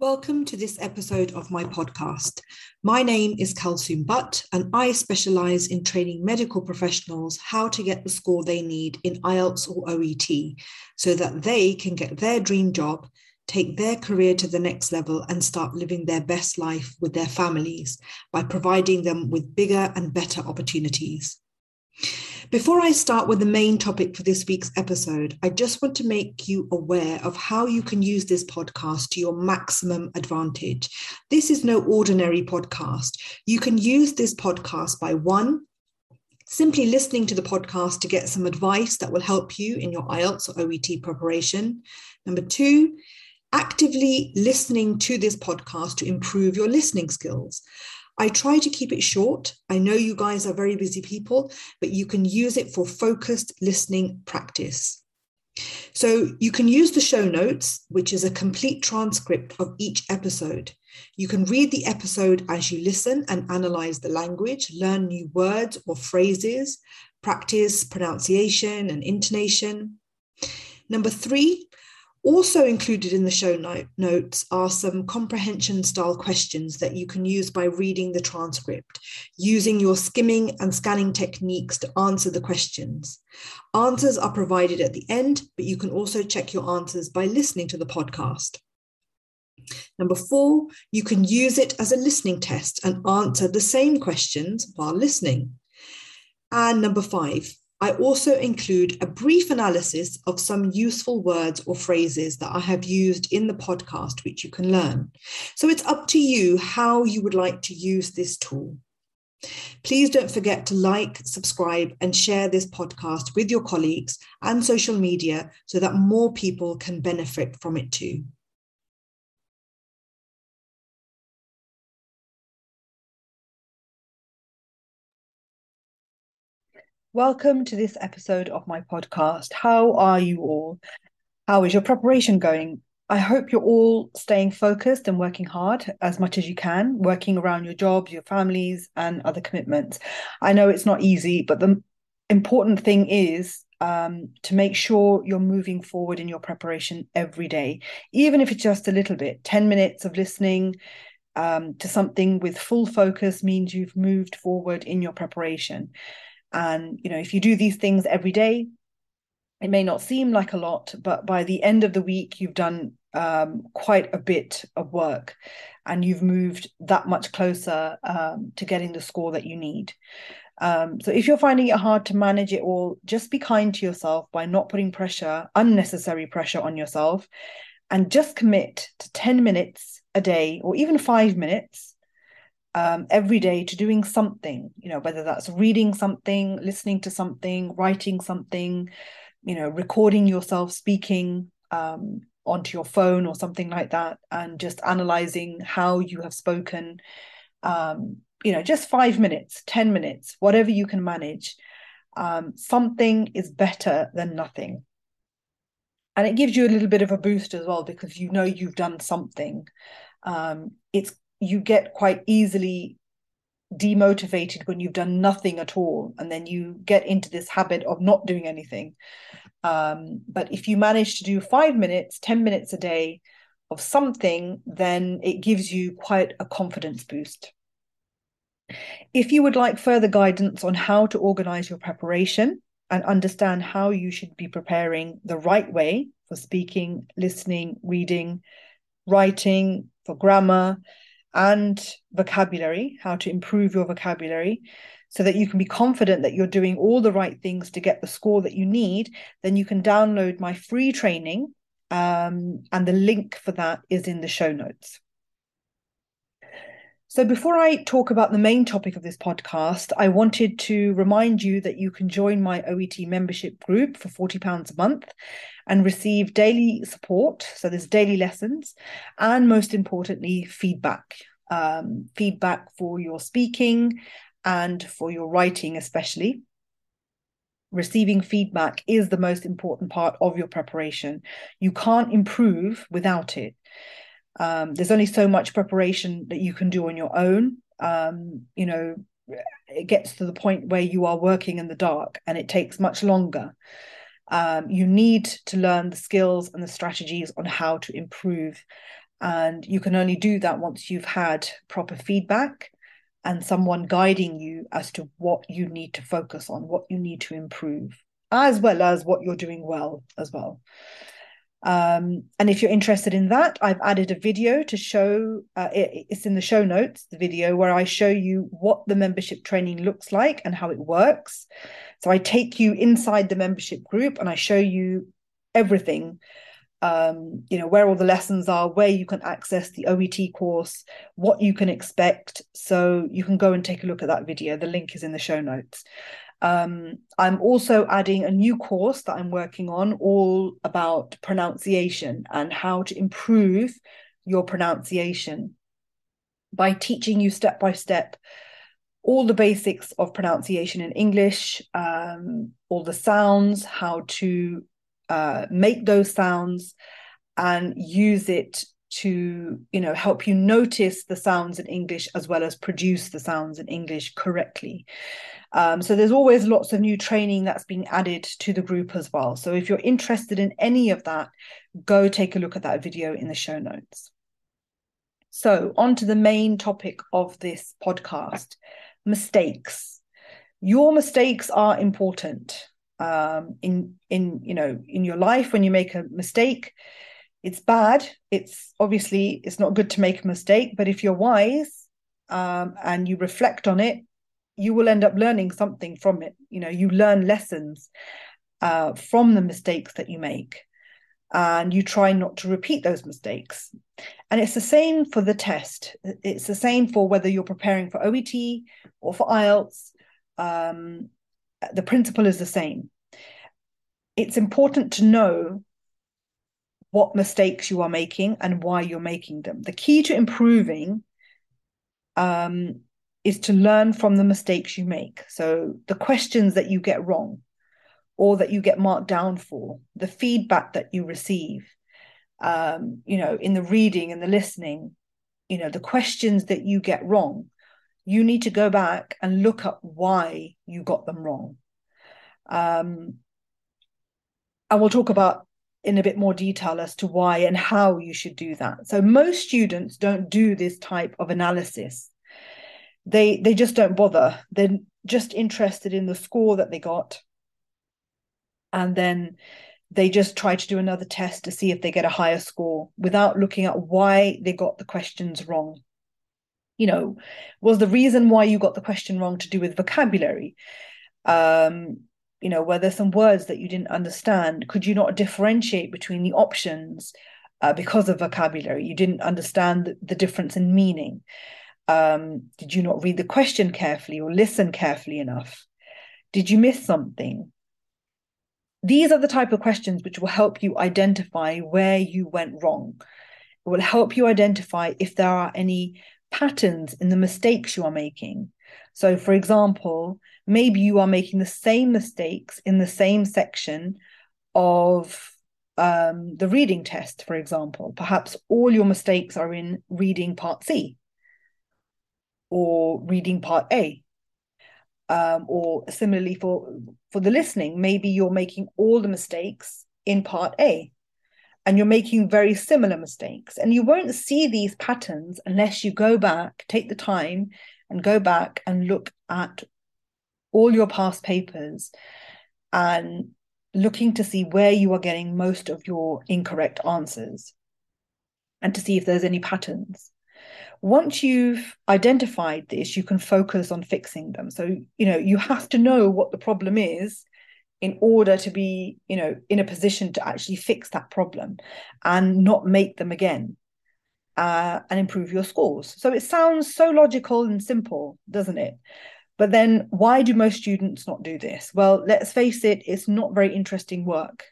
Welcome to this episode of my podcast. My name is Kalsoom Butt, and I specialize in training medical professionals how to get the score they need in IELTS or OET so that they can get their dream job, take their career to the next level, and start living their best life with their families by providing them with bigger and better opportunities. Before I start with the main topic for this week's episode, I just want to make you aware of how you can use this podcast to your maximum advantage. This is no ordinary podcast. You can use this podcast by one, simply listening to the podcast to get some advice that will help you in your IELTS or OET preparation. Number two, actively listening to this podcast to improve your listening skills. I try to keep it short. I know you guys are very busy people, but you can use it for focused listening practice. So you can use the show notes, which is a complete transcript of each episode. You can read the episode as you listen and analyze the language, learn new words or phrases, practice pronunciation and intonation. Number three, also included in the show notes are some comprehension style questions that you can use by reading the transcript, using your skimming and scanning techniques to answer the questions. Answers are provided at the end, but you can also check your answers by listening to the podcast. Number four, you can use it as a listening test and answer the same questions while listening. And number five, I also include a brief analysis of some useful words or phrases that I have used in the podcast, which you can learn. So it's up to you how you would like to use this tool. Please don't forget to like, subscribe, and share this podcast with your colleagues and social media so that more people can benefit from it too. Welcome to this episode of my podcast. How are you all? How is your preparation going? I hope you're all staying focused and working hard as much as you can, working around your jobs, your families, and other commitments. I know it's not easy, but the important thing is um, to make sure you're moving forward in your preparation every day, even if it's just a little bit 10 minutes of listening. Um, to something with full focus means you've moved forward in your preparation. And, you know, if you do these things every day, it may not seem like a lot, but by the end of the week, you've done um, quite a bit of work and you've moved that much closer um, to getting the score that you need. Um, so if you're finding it hard to manage it all, just be kind to yourself by not putting pressure, unnecessary pressure on yourself, and just commit to 10 minutes a day or even five minutes um, every day to doing something, you know, whether that's reading something, listening to something, writing something, you know, recording yourself speaking um, onto your phone or something like that, and just analyzing how you have spoken. Um, you know, just five minutes, 10 minutes, whatever you can manage. Um, something is better than nothing. And it gives you a little bit of a boost as well because you know you've done something. Um, it's you get quite easily demotivated when you've done nothing at all and then you get into this habit of not doing anything. Um, but if you manage to do five minutes ten minutes a day of something then it gives you quite a confidence boost. If you would like further guidance on how to organize your preparation and understand how you should be preparing the right way for speaking listening reading writing for grammar and vocabulary, how to improve your vocabulary, so that you can be confident that you're doing all the right things to get the score that you need, then you can download my free training. Um, and the link for that is in the show notes. So, before I talk about the main topic of this podcast, I wanted to remind you that you can join my OET membership group for £40 a month and receive daily support. So, there's daily lessons and, most importantly, feedback. Um, feedback for your speaking and for your writing, especially. Receiving feedback is the most important part of your preparation. You can't improve without it. Um, there's only so much preparation that you can do on your own. Um, you know, it gets to the point where you are working in the dark and it takes much longer. Um, you need to learn the skills and the strategies on how to improve And you can only do that once you've had proper feedback and someone guiding you as to what you need to focus on, what you need to improve, as well as what you're doing well as well. Um, and if you're interested in that, I've added a video to show, uh, it, it's in the show notes, the video where I show you what the membership training looks like and how it works. So I take you inside the membership group and I show you everything um, you know, where all the lessons are, where you can access the OET course, what you can expect. So you can go and take a look at that video. The link is in the show notes. Um, I'm also adding a new course that I'm working on, all about pronunciation and how to improve your pronunciation by teaching you step by step all the basics of pronunciation in English, um, all the sounds, how to uh, make those sounds and use it to you know help you notice the sounds in english as well as produce the sounds in english correctly. Um, so there's always lots of new training that's being added to the group as well. So if you're interested in any of that go take a look at that video in the show notes. So on to the main topic of this podcast mistakes. Your mistakes are important um, in in you know in your life when you make a mistake it's bad. It's obviously it's not good to make a mistake but if you're wise um, and you reflect on it you will end up learning something from it. You know you learn lessons uh, from the mistakes that you make and you try not to repeat those mistakes. And it's the same for the test. It's the same for whether you're preparing for oet or for ielts um, the principle is the same. It's important to know what mistakes you are making and why you're making them. The key to improving um, is to learn from the mistakes you make. So the questions that you get wrong or that you get marked down for, the feedback that you receive, um, you know, in the reading and the listening, you know, the questions that you get wrong you need to go back and look at why you got them wrong. Um, we'll talk about in a bit more detail as to why and how you should do that. So most students don't do this type of analysis. They they just don't bother. They're just interested in the score that they got. And then they just try to do another test to see if they get a higher score without looking at why they got the questions wrong you know was the reason why you got the question wrong to do with vocabulary um you know were there some words that you didn't understand? Could you not differentiate between the options uh, because of vocabulary? You didn't understand the, the difference in meaning. Um, did you not read the question carefully or listen carefully enough? Did you miss something? These are the type of questions which will help you identify where you went wrong. It will help you identify if there are any patterns in the mistakes you are making. So, for example, maybe you are making the same mistakes in the same section of um, the reading test, for example. Perhaps all your mistakes are in reading part C or reading part A. Um, or similarly for for the listening, maybe you're making all the mistakes in part A and you're making very similar mistakes. And you won't see these patterns unless you go back, take the time and go back and look at all your past papers and looking to see where you are getting most of your incorrect answers and to see if there's any patterns. Once you've identified this, you can focus on fixing them. So, you know, you have to know what the problem is in order to be you know in a position to actually fix that problem and not make them again uh, and improve your scores. So it sounds so logical and simple doesn't it? But then why do most students not do this? Well let's face it it's not very interesting work.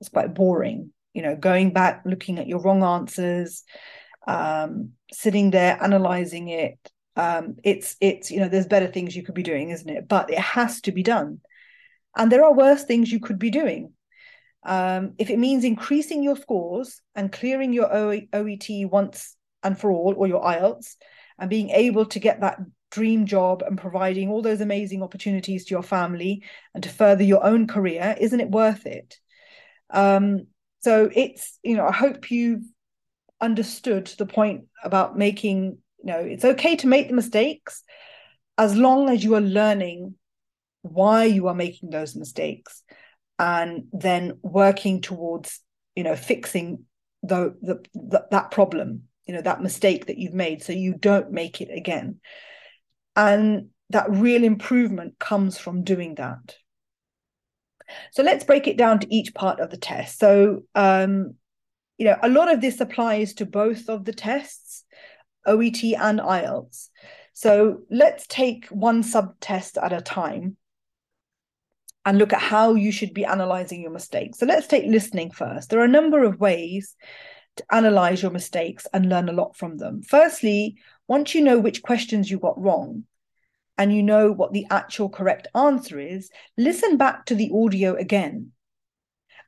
It's quite boring you know going back looking at your wrong answers um, sitting there analyzing it. Um, it's it's you know there's better things you could be doing isn't it? But it has to be done. And there are worse things you could be doing. Um, if it means increasing your scores and clearing your OET once and for all, or your IELTS, and being able to get that dream job and providing all those amazing opportunities to your family and to further your own career, isn't it worth it? Um, so it's, you know, I hope you've understood the point about making, you know, it's okay to make the mistakes as long as you are learning why you are making those mistakes and then working towards, you know, fixing the, the, the that problem, you know, that mistake that you've made so you don't make it again. And that real improvement comes from doing that. So let's break it down to each part of the test. So, um, you know, a lot of this applies to both of the tests, OET and IELTS. So let's take one sub-test at a time and look at how you should be analyzing your mistakes. So let's take listening first. There are a number of ways to analyze your mistakes and learn a lot from them. Firstly, once you know which questions you got wrong, and you know what the actual correct answer is, listen back to the audio again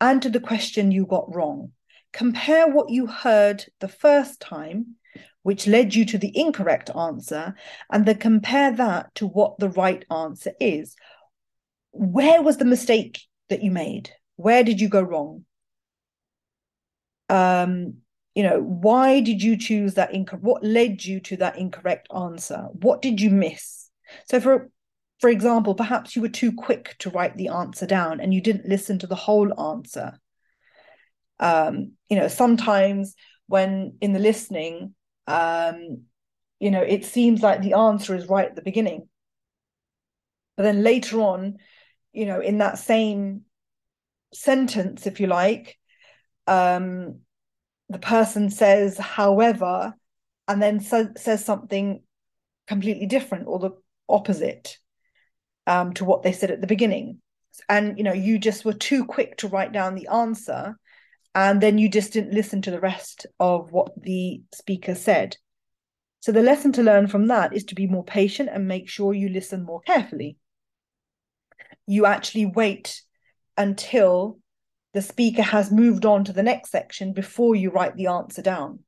and to the question you got wrong. Compare what you heard the first time, which led you to the incorrect answer, and then compare that to what the right answer is. Where was the mistake that you made? Where did you go wrong? Um, you know, why did you choose that incorrect? What led you to that incorrect answer? What did you miss? So for for example, perhaps you were too quick to write the answer down and you didn't listen to the whole answer. Um, you know, sometimes when in the listening, um, you know, it seems like the answer is right at the beginning. But then later on, you know, in that same sentence, if you like, um, the person says, however, and then sa- says something completely different, or the opposite um, to what they said at the beginning. And you know, you just were too quick to write down the answer, and then you just didn't listen to the rest of what the speaker said. So the lesson to learn from that is to be more patient and make sure you listen more carefully. You actually wait until the speaker has moved on to the next section before you write the answer down.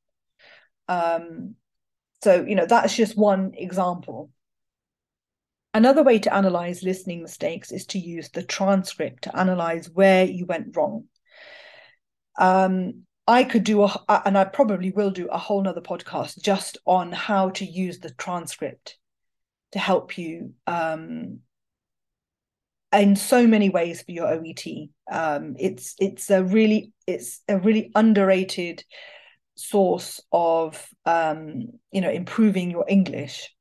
Um, so, you know, that's just one example. Another way to analyze listening mistakes is to use the transcript to analyze where you went wrong. Um, I could do a, and I probably will do a whole nother podcast just on how to use the transcript to help you um, in so many ways for your OET. Um, it's it's a really it's a really underrated source of um, you know improving your English.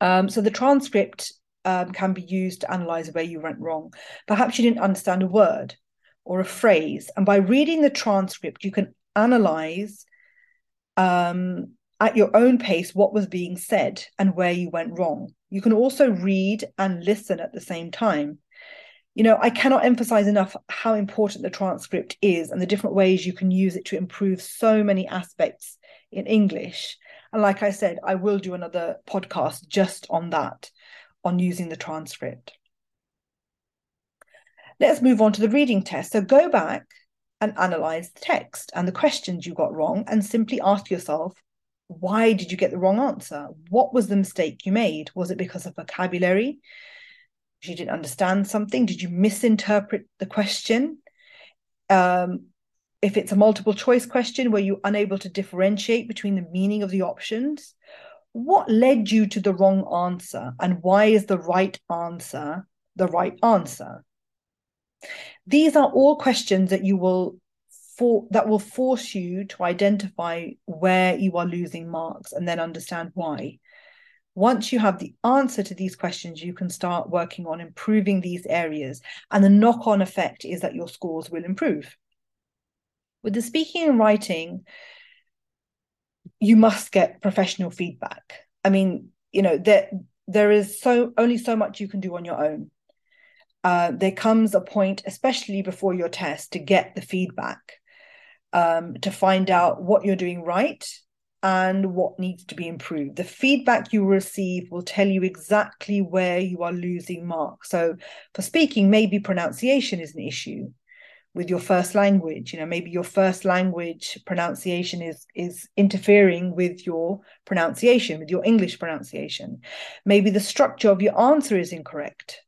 Um, so the transcript um, can be used to analyze where you went wrong. Perhaps you didn't understand a word or a phrase, and by reading the transcript, you can analyze um, at your own pace what was being said and where you went wrong. You can also read and listen at the same time. You know, I cannot emphasize enough how important the transcript is and the different ways you can use it to improve so many aspects in English. And like I said, I will do another podcast just on that, on using the transcript. Let's move on to the reading test. So go back and analyze the text and the questions you got wrong and simply ask yourself, why did you get the wrong answer? What was the mistake you made? Was it because of vocabulary? You didn't understand something? Did you misinterpret the question? Um, if it's a multiple choice question were you're unable to differentiate between the meaning of the options, what led you to the wrong answer and why is the right answer the right answer? These are all questions that you will for that will force you to identify where you are losing marks and then understand why. Once you have the answer to these questions, you can start working on improving these areas. And the knock on effect is that your scores will improve. With the speaking and writing, you must get professional feedback. I mean, you know, there there is so only so much you can do on your own. Uh, there comes a point, especially before your test, to get the feedback, um, to find out what you're doing right and what needs to be improved. The feedback you receive will tell you exactly where you are losing marks. So, for speaking, maybe pronunciation is an issue with your first language you know maybe your first language pronunciation is is interfering with your pronunciation with your english pronunciation maybe the structure of your answer is incorrect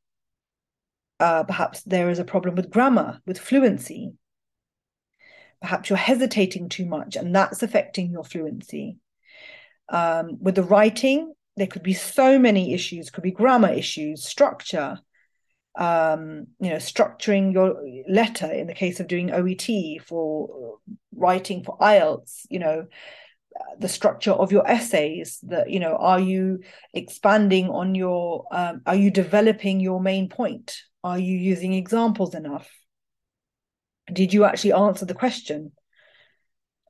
uh, perhaps there is a problem with grammar with fluency perhaps you're hesitating too much and that's affecting your fluency. Um, with the writing, there could be so many issues, could be grammar issues, structure, um, you know, structuring your letter in the case of doing OET for writing for IELTS, you know, the structure of your essays that you know are you expanding on your um, are you developing your main point are you using examples enough did you actually answer the question?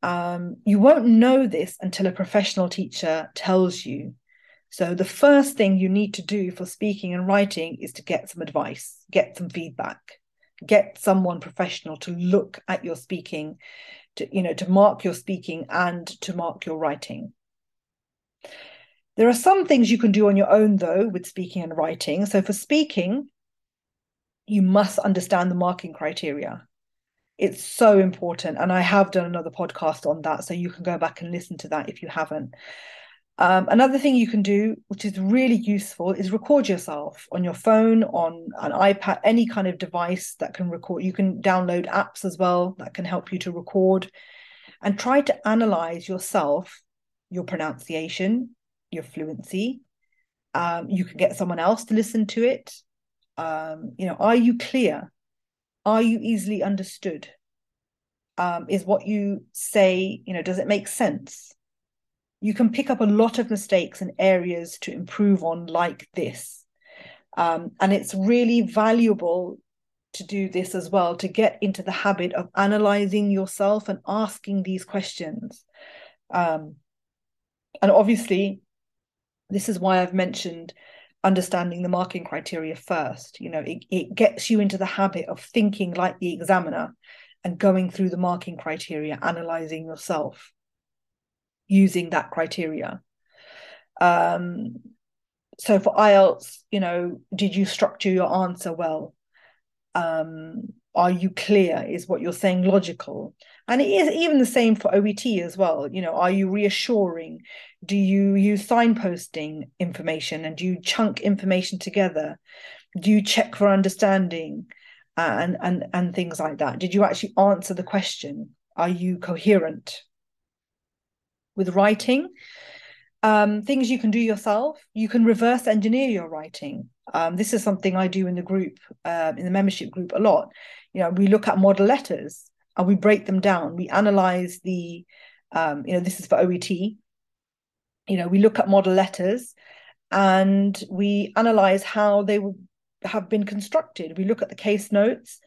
Um, you won't know this until a professional teacher tells you. So the first thing you need to do for speaking and writing is to get some advice get some feedback get someone professional to look at your speaking to you know to mark your speaking and to mark your writing. There are some things you can do on your own though with speaking and writing. So for speaking you must understand the marking criteria it's so important and i have done another podcast on that so you can go back and listen to that if you haven't um, another thing you can do, which is really useful, is record yourself on your phone, on an iPad, any kind of device that can record. You can download apps as well that can help you to record and try to analyze yourself, your pronunciation, your fluency. Um, you can get someone else to listen to it. Um, you know, are you clear? Are you easily understood? Um, is what you say, you know, does it make sense? you can pick up a lot of mistakes and areas to improve on like this. Um, and it's really valuable to do this as well, to get into the habit of analyzing yourself and asking these questions. Um, and obviously, this is why I've mentioned understanding the marking criteria first. You know, it, it gets you into the habit of thinking like the examiner and going through the marking criteria, analyzing yourself using that criteria. Um, so for IELTS, you know, did you structure your answer well? Um, are you clear? Is what you're saying logical? And it is even the same for OET as well. You know, are you reassuring? Do you use signposting information and do you chunk information together? Do you check for understanding uh, and and and things like that? Did you actually answer the question? Are you coherent? with writing. Um, things you can do yourself. You can reverse engineer your writing. Um, this is something I do in the group, uh, in the membership group, a lot. You know, we look at model letters and we break them down. We analyze the, um, you know, this is for OET. You know, we look at model letters and we analyze how they have been constructed. We look at the case notes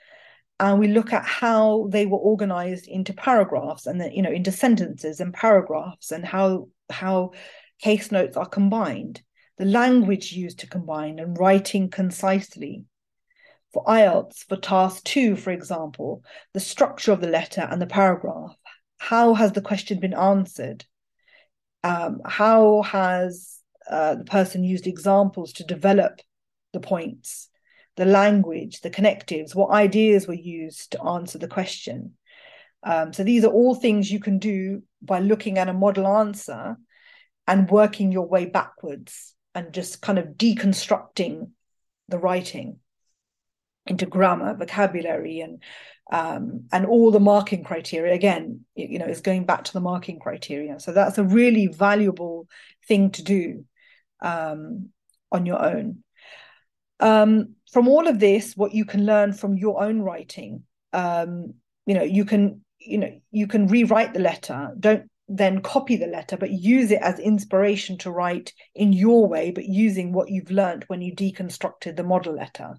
and we look at how they were organized into paragraphs and then you know into sentences and paragraphs and how how case notes are combined the language used to combine and writing concisely. For IELTS for task 2 for example the structure of the letter and the paragraph. How has the question been answered? Um, how has uh, the person used examples to develop the points? The language, the connectives, what ideas were used to answer the question. Um, so these are all things you can do by looking at a model answer and working your way backwards and just kind of deconstructing the writing into grammar, vocabulary, and um, and all the marking criteria. Again, you know, is going back to the marking criteria. So that's a really valuable thing to do um, on your own. Um, from all of this, what you can learn from your own writing, um, you know, you can, you know, you can rewrite the letter. Don't then copy the letter, but use it as inspiration to write in your way, but using what you've learned when you deconstructed the model letter.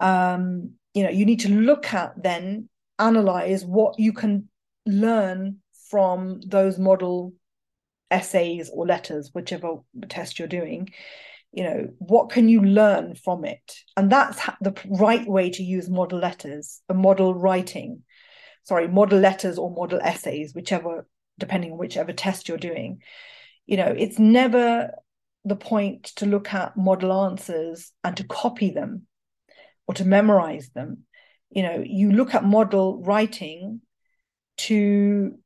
Um, you know, you need to look at then analyze what you can learn from those model essays or letters, whichever test you're doing, you know what can you learn from it? And that's the right way to use model letters a model writing. Sorry model letters or model essays whichever depending on whichever test you're doing. You know it's never the point to look at model answers and to copy them or to memorize them. You know you look at model writing to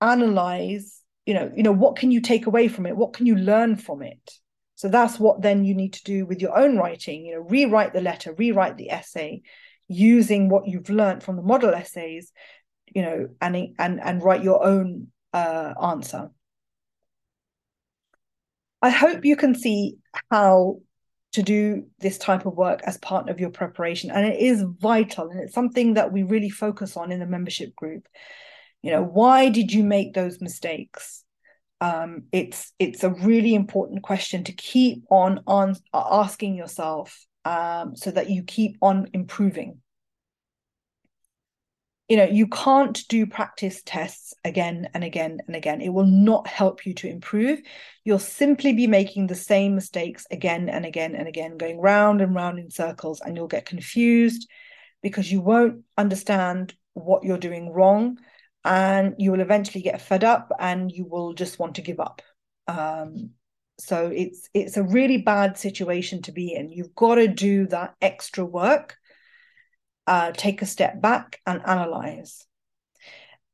analyze you know you know what can you take away from it? What can you learn from it? So that's what then you need to do with your own writing, you know, rewrite the letter, rewrite the essay using what you've learned from the model essays you know and and and write your own uh, answer. I hope you can see how to do this type of work as part of your preparation, and it is vital, and it's something that we really focus on in the membership group. You know, why did you make those mistakes? Um, it's it's a really important question to keep on on asking yourself um, so that you keep on improving you know you can't do practice tests again and again and again. It will not help you to improve. You'll simply be making the same mistakes again and again and again going round and round in circles and you'll get confused because you won't understand what you're doing wrong and you will eventually get fed up and you will just want to give up. Um, so it's it's a really bad situation to be in. You've got to do that extra work uh, take a step back and analyze.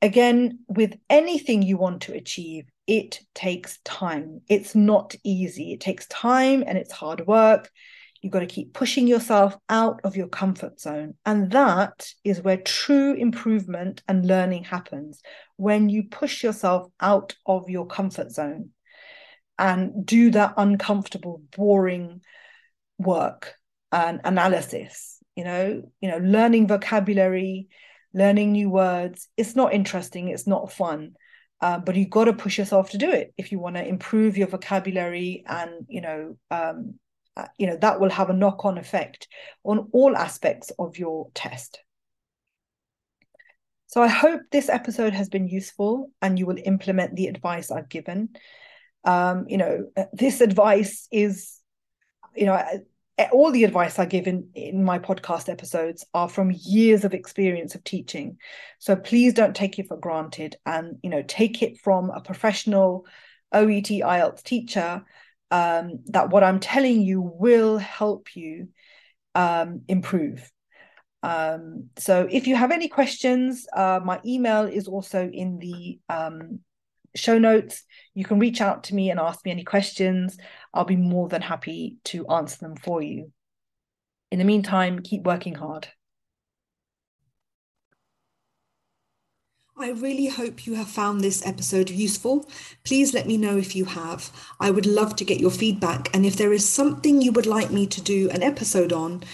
Again, with anything you want to achieve, it takes time. It's not easy. It takes time and it's hard work. You've got to keep pushing yourself out of your comfort zone. And that is where true improvement and learning happens when you push yourself out of your comfort zone and do that uncomfortable, boring work and analysis you know you know learning vocabulary learning new words. It's not interesting it's not fun uh, but you've got to push yourself to do it if you want to improve your vocabulary and you know um, uh, you know that will have a knock-on effect on all aspects of your test. So i hope this episode has been useful and you will implement the advice i've given. Um, you know this advice is you know all the advice I give in, in my podcast episodes are from years of experience of teaching. So please don't take it for granted and you know take it from a professional OET IELTS teacher um, that what I'm telling you will help you um, improve. Um, so if you have any questions, uh, my email is also in the um, show notes. You can reach out to me and ask me any questions. I'll be more than happy to answer them for you. In the meantime, keep working hard. I really hope you have found this episode useful. Please let me know if you have. I would love to get your feedback. And if there is something you would like me to do an episode on,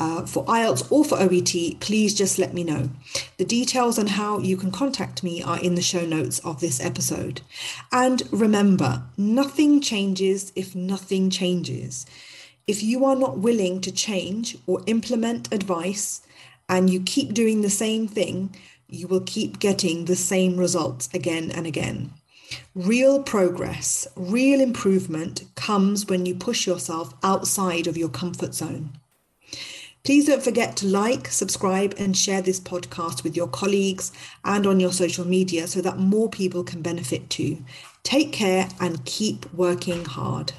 uh, for IELTS or for OET, please just let me know. The details on how you can contact me are in the show notes of this episode. And remember, nothing changes if nothing changes. If you are not willing to change or implement advice and you keep doing the same thing, you will keep getting the same results again and again. Real progress, real improvement comes when you push yourself outside of your comfort zone. Please don't forget to like, subscribe, and share this podcast with your colleagues and on your social media so that more people can benefit too. Take care and keep working hard.